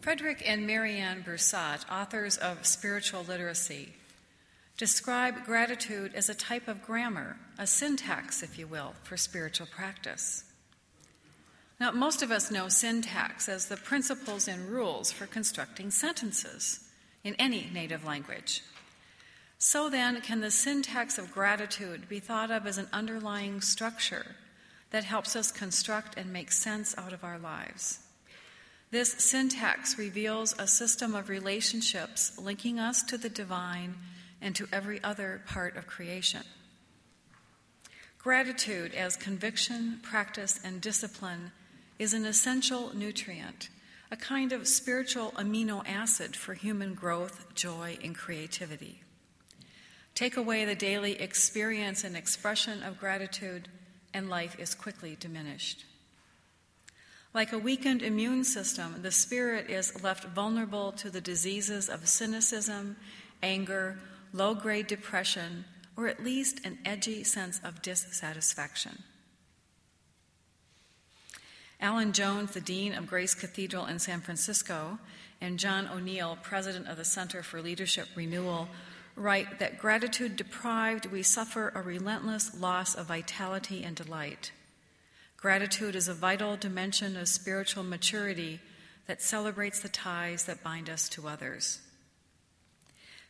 Frederick and Marianne Brussat, authors of Spiritual Literacy, describe gratitude as a type of grammar, a syntax, if you will, for spiritual practice. Now, most of us know syntax as the principles and rules for constructing sentences in any native language. So then, can the syntax of gratitude be thought of as an underlying structure that helps us construct and make sense out of our lives? This syntax reveals a system of relationships linking us to the divine and to every other part of creation. Gratitude as conviction, practice, and discipline is an essential nutrient, a kind of spiritual amino acid for human growth, joy, and creativity. Take away the daily experience and expression of gratitude, and life is quickly diminished. Like a weakened immune system, the spirit is left vulnerable to the diseases of cynicism, anger, low grade depression, or at least an edgy sense of dissatisfaction. Alan Jones, the Dean of Grace Cathedral in San Francisco, and John O'Neill, President of the Center for Leadership Renewal, write that gratitude deprived, we suffer a relentless loss of vitality and delight. Gratitude is a vital dimension of spiritual maturity that celebrates the ties that bind us to others.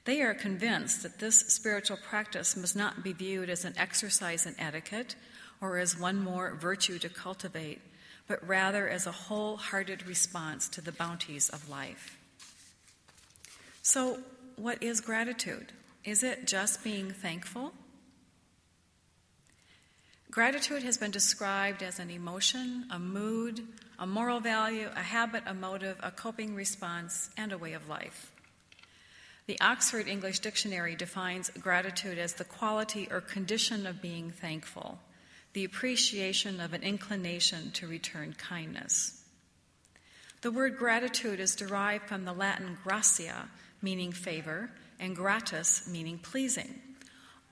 They are convinced that this spiritual practice must not be viewed as an exercise in etiquette or as one more virtue to cultivate, but rather as a wholehearted response to the bounties of life. So, what is gratitude? Is it just being thankful? Gratitude has been described as an emotion, a mood, a moral value, a habit, a motive, a coping response, and a way of life. The Oxford English Dictionary defines gratitude as the quality or condition of being thankful, the appreciation of an inclination to return kindness. The word gratitude is derived from the Latin gratia, meaning favor, and gratus, meaning pleasing.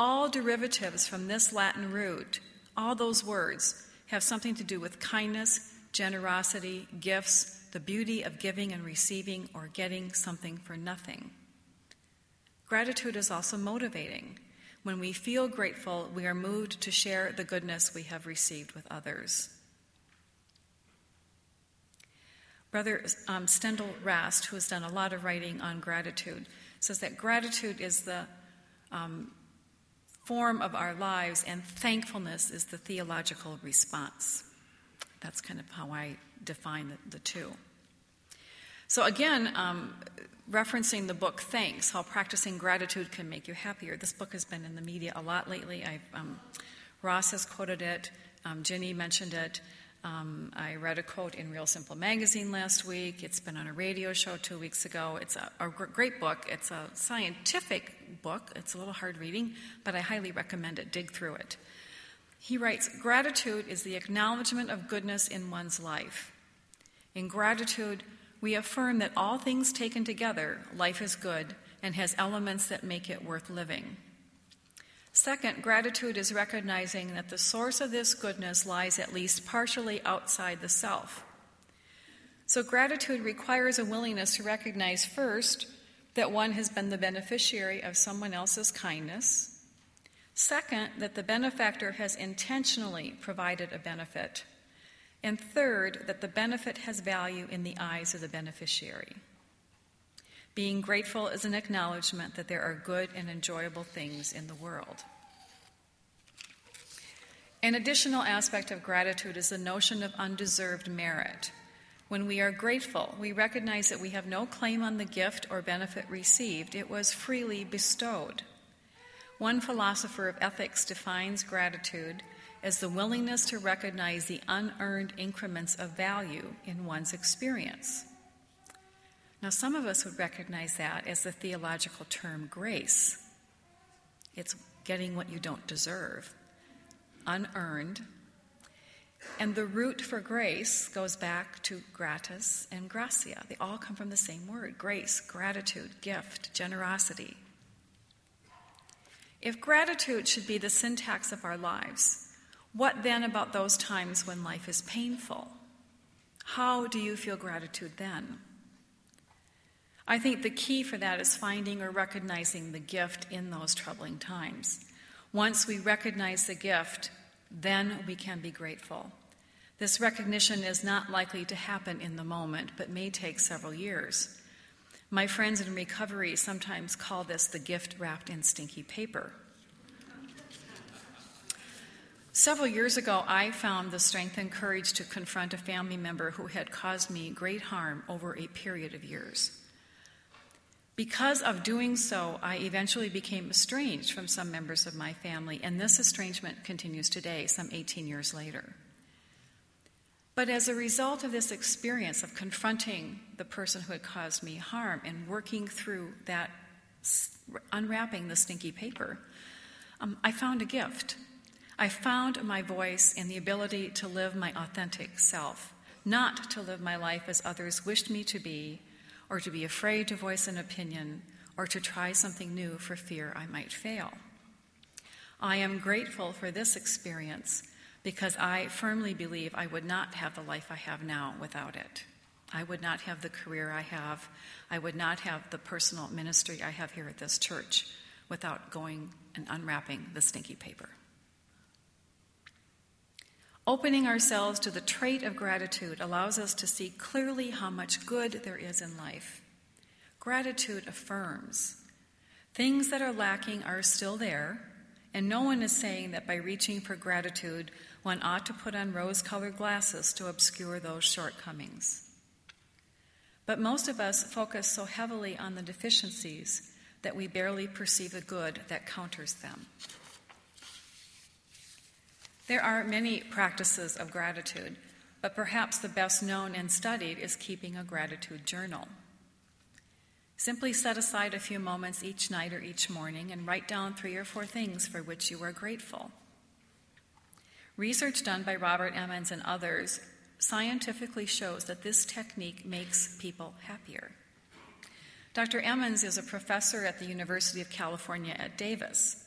All derivatives from this Latin root all those words have something to do with kindness, generosity, gifts, the beauty of giving and receiving, or getting something for nothing. Gratitude is also motivating. When we feel grateful, we are moved to share the goodness we have received with others. Brother um, Stendal Rast, who has done a lot of writing on gratitude, says that gratitude is the um, form of our lives, and thankfulness is the theological response. That's kind of how I define the, the two. So, again, um, referencing the book Thanks How Practicing Gratitude Can Make You Happier. This book has been in the media a lot lately. Um, Ross has quoted it, um, Ginny mentioned it. Um, I read a quote in Real Simple magazine last week. It's been on a radio show two weeks ago. It's a, a great book. It's a scientific book. It's a little hard reading, but I highly recommend it. Dig through it. He writes Gratitude is the acknowledgement of goodness in one's life. In gratitude, we affirm that all things taken together, life is good and has elements that make it worth living. Second, gratitude is recognizing that the source of this goodness lies at least partially outside the self. So, gratitude requires a willingness to recognize first that one has been the beneficiary of someone else's kindness. Second, that the benefactor has intentionally provided a benefit. And third, that the benefit has value in the eyes of the beneficiary. Being grateful is an acknowledgement that there are good and enjoyable things in the world. An additional aspect of gratitude is the notion of undeserved merit. When we are grateful, we recognize that we have no claim on the gift or benefit received, it was freely bestowed. One philosopher of ethics defines gratitude as the willingness to recognize the unearned increments of value in one's experience. Now, some of us would recognize that as the theological term grace. It's getting what you don't deserve, unearned. And the root for grace goes back to gratis and gratia. They all come from the same word grace, gratitude, gift, generosity. If gratitude should be the syntax of our lives, what then about those times when life is painful? How do you feel gratitude then? I think the key for that is finding or recognizing the gift in those troubling times. Once we recognize the gift, then we can be grateful. This recognition is not likely to happen in the moment, but may take several years. My friends in recovery sometimes call this the gift wrapped in stinky paper. Several years ago, I found the strength and courage to confront a family member who had caused me great harm over a period of years. Because of doing so, I eventually became estranged from some members of my family, and this estrangement continues today, some 18 years later. But as a result of this experience of confronting the person who had caused me harm and working through that, unwrapping the stinky paper, um, I found a gift. I found my voice and the ability to live my authentic self, not to live my life as others wished me to be, or to be afraid to voice an opinion, or to try something new for fear I might fail. I am grateful for this experience because I firmly believe I would not have the life I have now without it. I would not have the career I have. I would not have the personal ministry I have here at this church without going and unwrapping the stinky paper. Opening ourselves to the trait of gratitude allows us to see clearly how much good there is in life. Gratitude affirms. Things that are lacking are still there, and no one is saying that by reaching for gratitude, one ought to put on rose colored glasses to obscure those shortcomings. But most of us focus so heavily on the deficiencies that we barely perceive the good that counters them. There are many practices of gratitude, but perhaps the best known and studied is keeping a gratitude journal. Simply set aside a few moments each night or each morning and write down three or four things for which you are grateful. Research done by Robert Emmons and others scientifically shows that this technique makes people happier. Dr. Emmons is a professor at the University of California at Davis.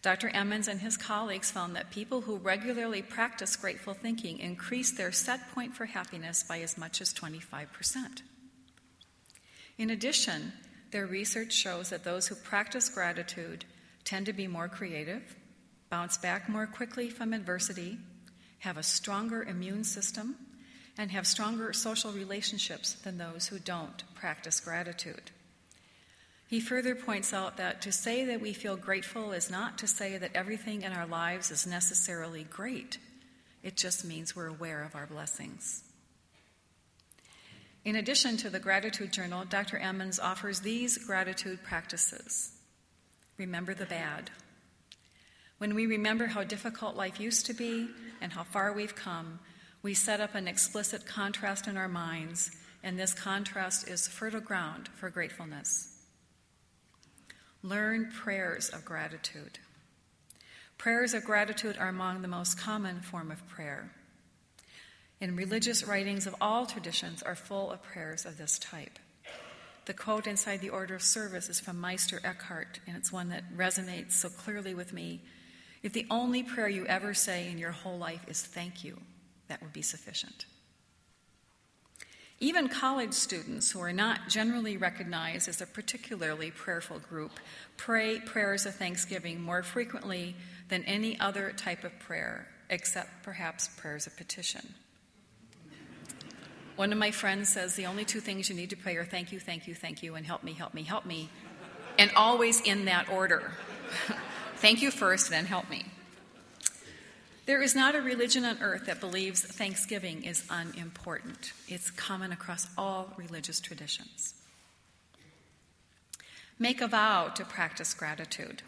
Dr. Emmons and his colleagues found that people who regularly practice grateful thinking increase their set point for happiness by as much as 25%. In addition, their research shows that those who practice gratitude tend to be more creative, bounce back more quickly from adversity, have a stronger immune system, and have stronger social relationships than those who don't practice gratitude. He further points out that to say that we feel grateful is not to say that everything in our lives is necessarily great. It just means we're aware of our blessings. In addition to the gratitude journal, Dr. Emmons offers these gratitude practices. Remember the bad. When we remember how difficult life used to be and how far we've come, we set up an explicit contrast in our minds, and this contrast is fertile ground for gratefulness. Learn prayers of gratitude. Prayers of gratitude are among the most common form of prayer. And religious writings of all traditions are full of prayers of this type. The quote inside the order of service is from Meister Eckhart, and it's one that resonates so clearly with me. If the only prayer you ever say in your whole life is thank you, that would be sufficient. Even college students, who are not generally recognized as a particularly prayerful group, pray prayers of thanksgiving more frequently than any other type of prayer, except perhaps prayers of petition. One of my friends says the only two things you need to pray are thank you, thank you, thank you, and help me, help me, help me, and always in that order. thank you first, then help me. There is not a religion on earth that believes Thanksgiving is unimportant. It's common across all religious traditions. Make a vow to practice gratitude.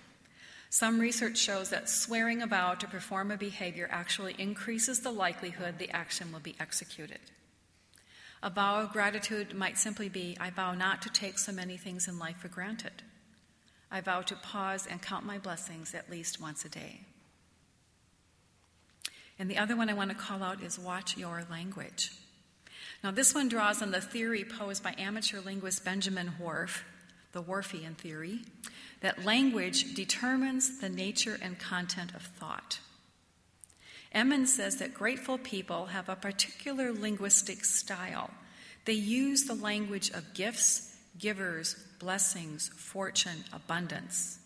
Some research shows that swearing a vow to perform a behavior actually increases the likelihood the action will be executed. A vow of gratitude might simply be I vow not to take so many things in life for granted. I vow to pause and count my blessings at least once a day. And the other one I want to call out is watch your language. Now, this one draws on the theory posed by amateur linguist Benjamin Whorf, the Whorfian theory, that language determines the nature and content of thought. Emmons says that grateful people have a particular linguistic style. They use the language of gifts, givers, blessings, fortune, abundance.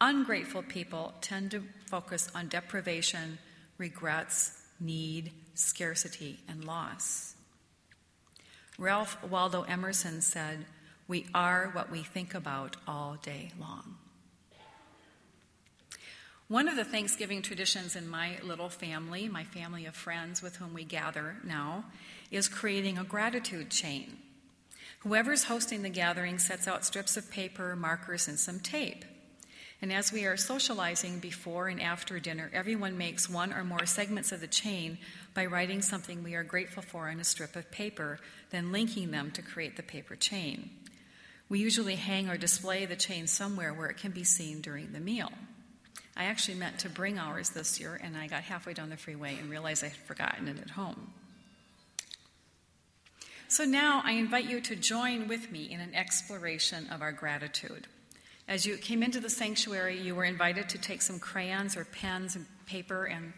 Ungrateful people tend to focus on deprivation, regrets, need, scarcity, and loss. Ralph Waldo Emerson said, We are what we think about all day long. One of the Thanksgiving traditions in my little family, my family of friends with whom we gather now, is creating a gratitude chain. Whoever's hosting the gathering sets out strips of paper, markers, and some tape. And as we are socializing before and after dinner, everyone makes one or more segments of the chain by writing something we are grateful for on a strip of paper, then linking them to create the paper chain. We usually hang or display the chain somewhere where it can be seen during the meal. I actually meant to bring ours this year, and I got halfway down the freeway and realized I had forgotten it at home. So now I invite you to join with me in an exploration of our gratitude. As you came into the sanctuary, you were invited to take some crayons or pens and paper and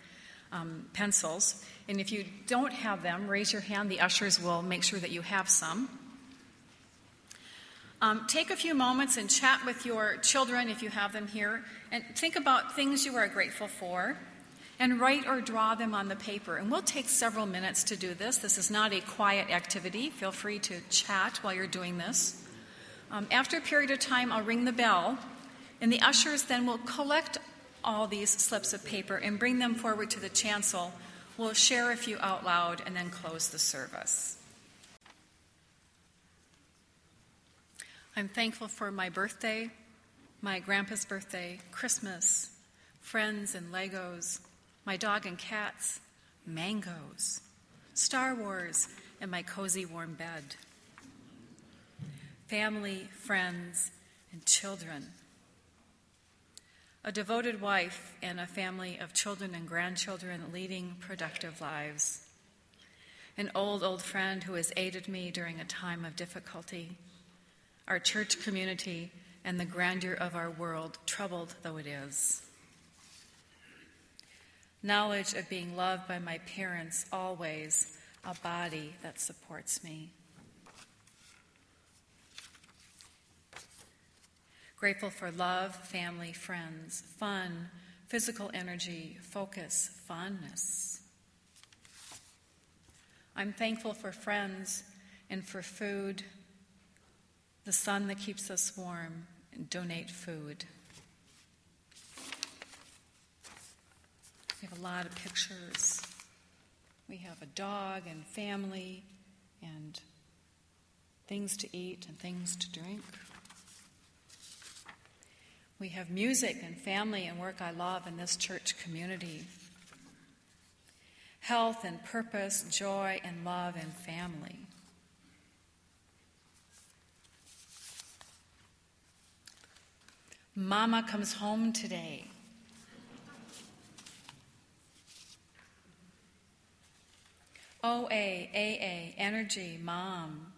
um, pencils. And if you don't have them, raise your hand. The ushers will make sure that you have some. Um, take a few moments and chat with your children if you have them here, and think about things you are grateful for, and write or draw them on the paper. And we'll take several minutes to do this. This is not a quiet activity. Feel free to chat while you're doing this. Um, after a period of time, I'll ring the bell, and the ushers then will collect all these slips of paper and bring them forward to the chancel. We'll share a few out loud and then close the service. I'm thankful for my birthday, my grandpa's birthday, Christmas, friends and Legos, my dog and cats, mangoes, Star Wars, and my cozy warm bed family, friends, and children. A devoted wife and a family of children and grandchildren leading productive lives. An old, old friend who has aided me during a time of difficulty. Our church community and the grandeur of our world, troubled though it is. Knowledge of being loved by my parents, always a body that supports me. Grateful for love, family, friends, fun, physical energy, focus, fondness. I'm thankful for friends and for food, the sun that keeps us warm, and donate food. We have a lot of pictures. We have a dog and family and things to eat and things to drink. We have music and family and work I love in this church community. Health and purpose, joy and love and family. Mama comes home today. OA, AA, energy, mom,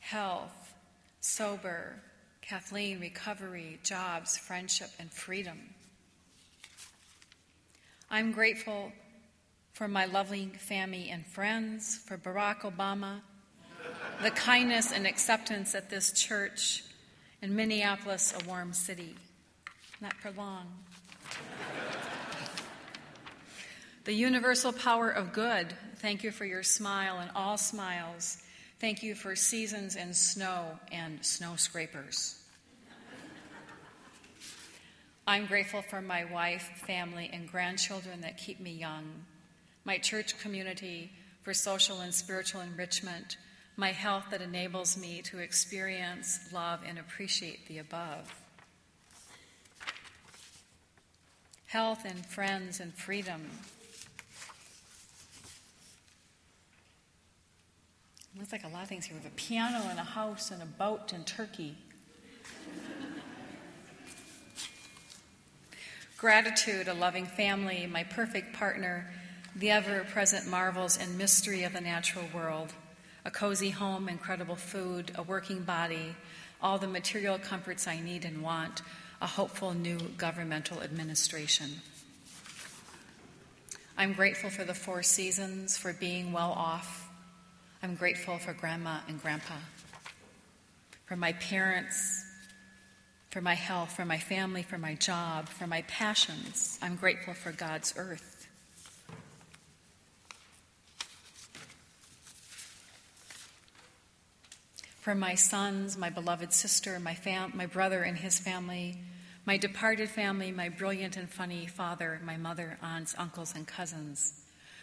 health, sober, Kathleen, recovery, jobs, friendship, and freedom. I'm grateful for my loving family and friends, for Barack Obama, the kindness and acceptance at this church, in Minneapolis, a warm city. Not for long. the universal power of good, thank you for your smile and all smiles. Thank you for seasons and snow and snow scrapers. I'm grateful for my wife, family, and grandchildren that keep me young, my church community for social and spiritual enrichment, my health that enables me to experience, love, and appreciate the above. Health and friends and freedom. Looks like a lot of things here. We have a piano and a house and a boat and turkey. Gratitude, a loving family, my perfect partner, the ever present marvels and mystery of the natural world, a cozy home, incredible food, a working body, all the material comforts I need and want, a hopeful new governmental administration. I'm grateful for the four seasons, for being well off. I'm grateful for grandma and grandpa, for my parents, for my health, for my family, for my job, for my passions. I'm grateful for God's earth. For my sons, my beloved sister, my, fam- my brother and his family, my departed family, my brilliant and funny father, my mother, aunts, uncles, and cousins,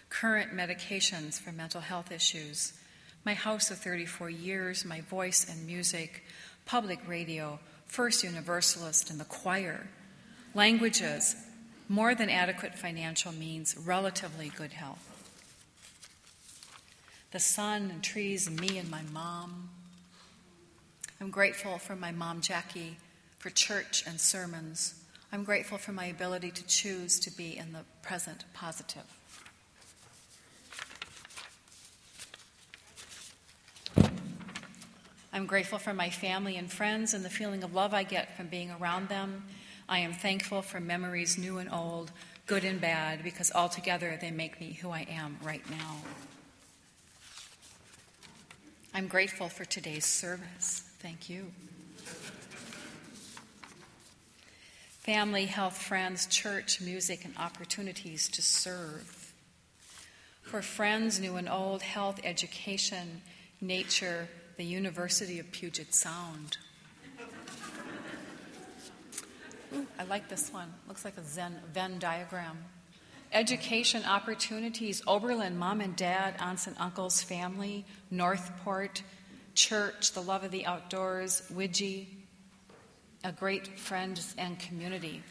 current medications for mental health issues, my house of 34 years, my voice and music, public radio, First Universalist, and the choir, languages, more than adequate financial means, relatively good health. The sun and trees, and me and my mom. I'm grateful for my mom, Jackie for church and sermons. I'm grateful for my ability to choose to be in the present positive. I'm grateful for my family and friends and the feeling of love I get from being around them. I am thankful for memories new and old, good and bad, because altogether they make me who I am right now. I'm grateful for today's service. Thank you. family, health, friends, church, music, and opportunities to serve. For friends, new and old, health, education, nature, the University of Puget Sound. Ooh, I like this one. Looks like a Zen, Venn diagram. Education opportunities, Oberlin, mom and dad, aunts and uncles, family, Northport, church, the love of the outdoors, Widgie, a great friends and community.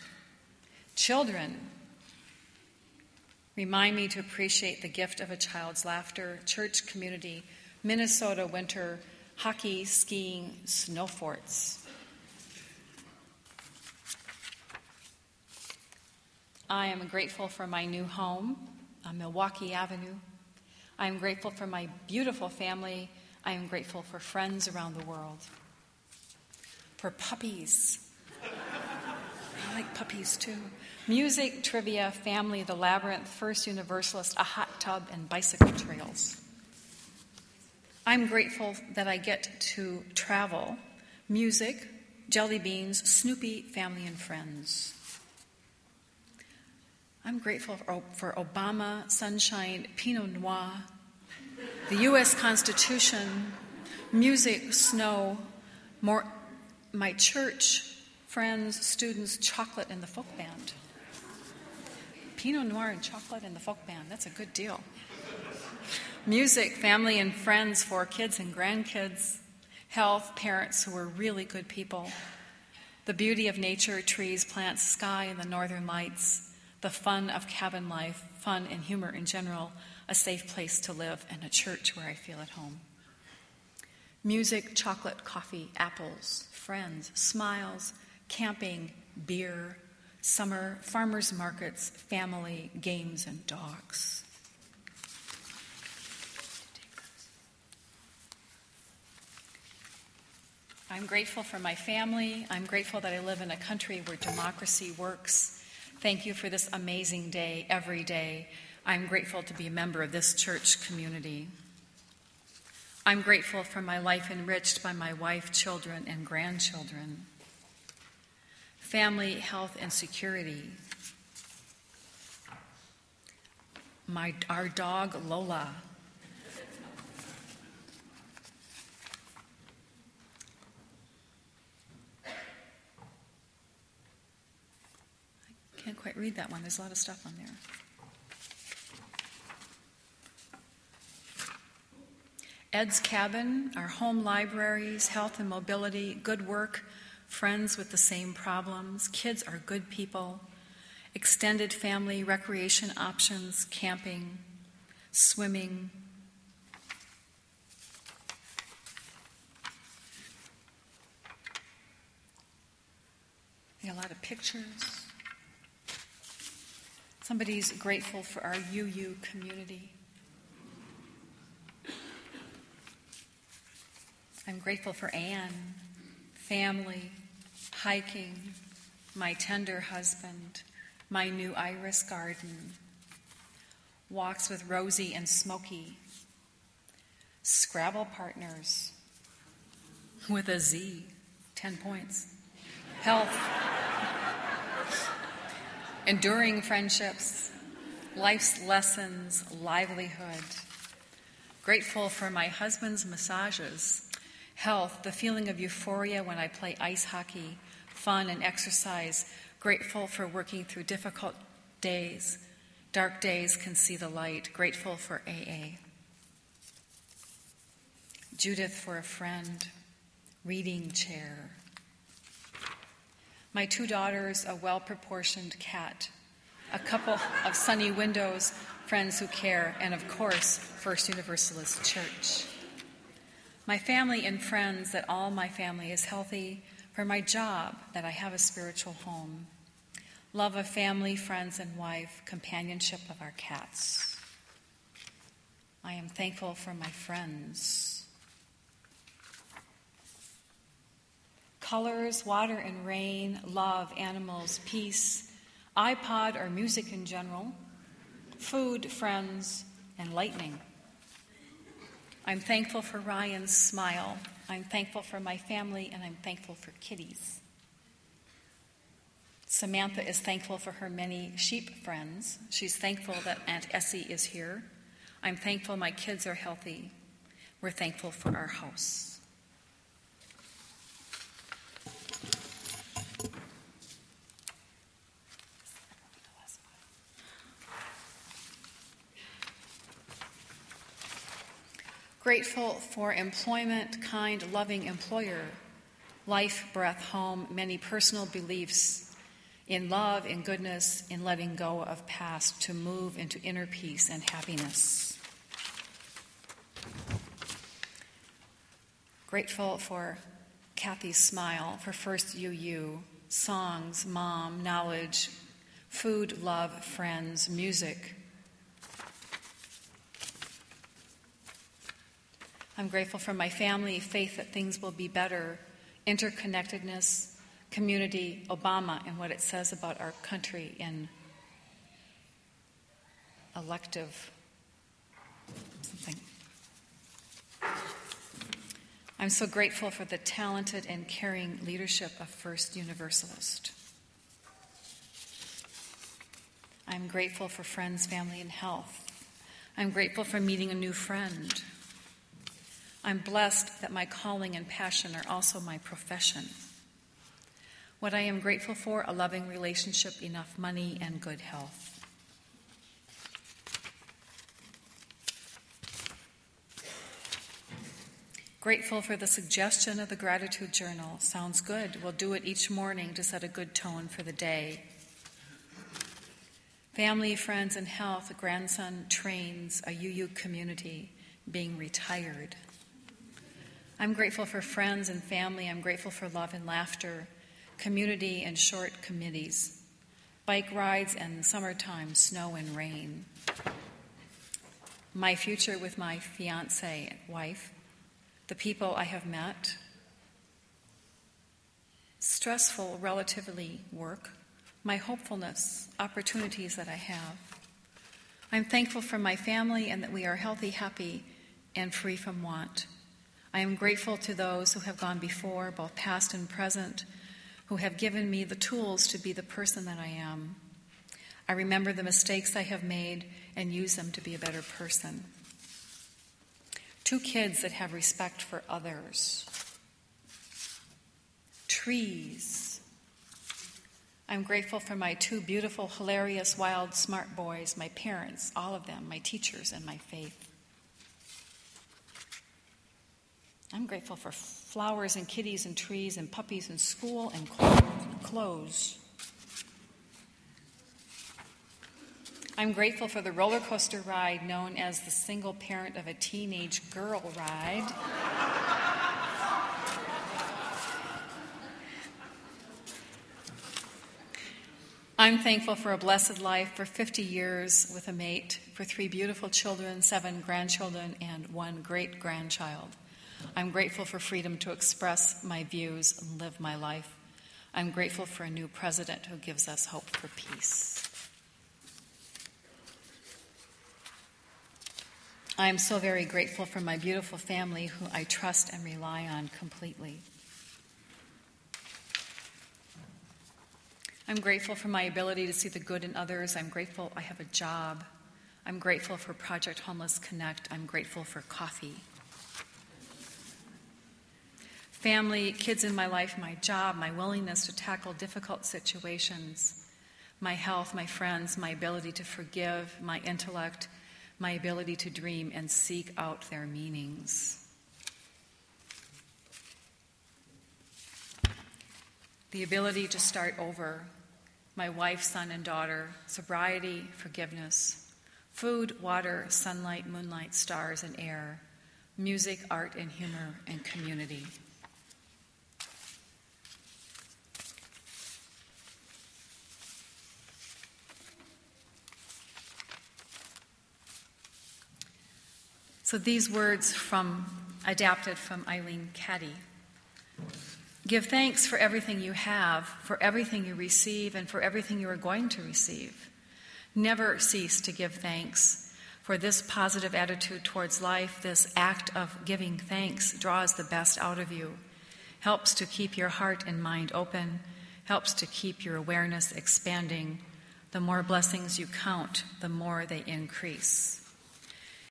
Children, remind me to appreciate the gift of a child's laughter, church community, Minnesota winter, hockey, skiing, snow forts. I am grateful for my new home on Milwaukee Avenue. I am grateful for my beautiful family. I am grateful for friends around the world for puppies. I like puppies too. Music, trivia, family, the labyrinth, First Universalist, a hot tub, and bicycle trails. I'm grateful that I get to travel, music, jelly beans, Snoopy, family, and friends. I'm grateful for Obama, sunshine, Pinot Noir, the U.S. Constitution, music, snow, more my church friends, students, chocolate and the folk band. Pinot Noir and chocolate and the folk band, that's a good deal. Music, family and friends for kids and grandkids, health, parents who are really good people, the beauty of nature, trees, plants, sky, and the northern lights, the fun of cabin life, fun and humor in general, a safe place to live, and a church where I feel at home. Music, chocolate, coffee, apples, friends, smiles, camping, beer, summer, farmers markets, family, games, and dogs. I'm grateful for my family. I'm grateful that I live in a country where democracy works. Thank you for this amazing day every day. I'm grateful to be a member of this church community. I'm grateful for my life enriched by my wife, children, and grandchildren. Family, health, and security. My, our dog, Lola. Can't quite read that one. There's a lot of stuff on there. Ed's Cabin, our home libraries, health and mobility, good work, friends with the same problems, kids are good people, extended family recreation options, camping, swimming. a lot of pictures. Somebody's grateful for our UU community. I'm grateful for Anne, family, hiking, my tender husband, my new iris garden, walks with Rosie and Smokey, Scrabble partners, with a Z, 10 points. Health, enduring friendships, life's lessons, livelihood. Grateful for my husband's massages, health, the feeling of euphoria when I play ice hockey, fun and exercise. Grateful for working through difficult days. Dark days can see the light. Grateful for AA. Judith for a friend. Reading chair. My two daughters, a well proportioned cat, a couple of sunny windows, friends who care, and of course, First Universalist Church. My family and friends, that all my family is healthy, for my job, that I have a spiritual home, love of family, friends, and wife, companionship of our cats. I am thankful for my friends. Colors, water and rain, love, animals, peace, iPod or music in general, food, friends, and lightning. I'm thankful for Ryan's smile. I'm thankful for my family, and I'm thankful for kitties. Samantha is thankful for her many sheep friends. She's thankful that Aunt Essie is here. I'm thankful my kids are healthy. We're thankful for our house. Grateful for employment, kind, loving employer, life, breath, home, many personal beliefs in love, in goodness, in letting go of past to move into inner peace and happiness. Grateful for Kathy's smile, for first UU, songs, mom, knowledge, food, love, friends, music I'm grateful for my family, faith that things will be better, interconnectedness, community, Obama, and what it says about our country in elective something. I'm so grateful for the talented and caring leadership of First Universalist. I'm grateful for friends, family, and health. I'm grateful for meeting a new friend. I'm blessed that my calling and passion are also my profession. What I am grateful for a loving relationship, enough money, and good health. Grateful for the suggestion of the gratitude journal. Sounds good. We'll do it each morning to set a good tone for the day. Family, friends, and health. A grandson trains a UU community, being retired. I'm grateful for friends and family. I'm grateful for love and laughter, community and short committees, bike rides and summertime, snow and rain. My future with my fiance and wife, the people I have met, stressful, relatively work, my hopefulness, opportunities that I have. I'm thankful for my family and that we are healthy, happy, and free from want. I am grateful to those who have gone before, both past and present, who have given me the tools to be the person that I am. I remember the mistakes I have made and use them to be a better person. Two kids that have respect for others. Trees. I'm grateful for my two beautiful, hilarious, wild, smart boys, my parents, all of them, my teachers, and my faith. I'm grateful for flowers and kitties and trees and puppies and school and clothes. I'm grateful for the roller coaster ride known as the single parent of a teenage girl ride. I'm thankful for a blessed life, for 50 years with a mate, for three beautiful children, seven grandchildren, and one great grandchild. I'm grateful for freedom to express my views and live my life. I'm grateful for a new president who gives us hope for peace. I am so very grateful for my beautiful family who I trust and rely on completely. I'm grateful for my ability to see the good in others. I'm grateful I have a job. I'm grateful for Project Homeless Connect. I'm grateful for coffee. Family, kids in my life, my job, my willingness to tackle difficult situations, my health, my friends, my ability to forgive, my intellect, my ability to dream and seek out their meanings. The ability to start over, my wife, son, and daughter, sobriety, forgiveness, food, water, sunlight, moonlight, stars, and air, music, art, and humor, and community. So these words from adapted from Eileen Caddy. Give thanks for everything you have, for everything you receive, and for everything you are going to receive. Never cease to give thanks, for this positive attitude towards life, this act of giving thanks, draws the best out of you, helps to keep your heart and mind open, helps to keep your awareness expanding. The more blessings you count, the more they increase.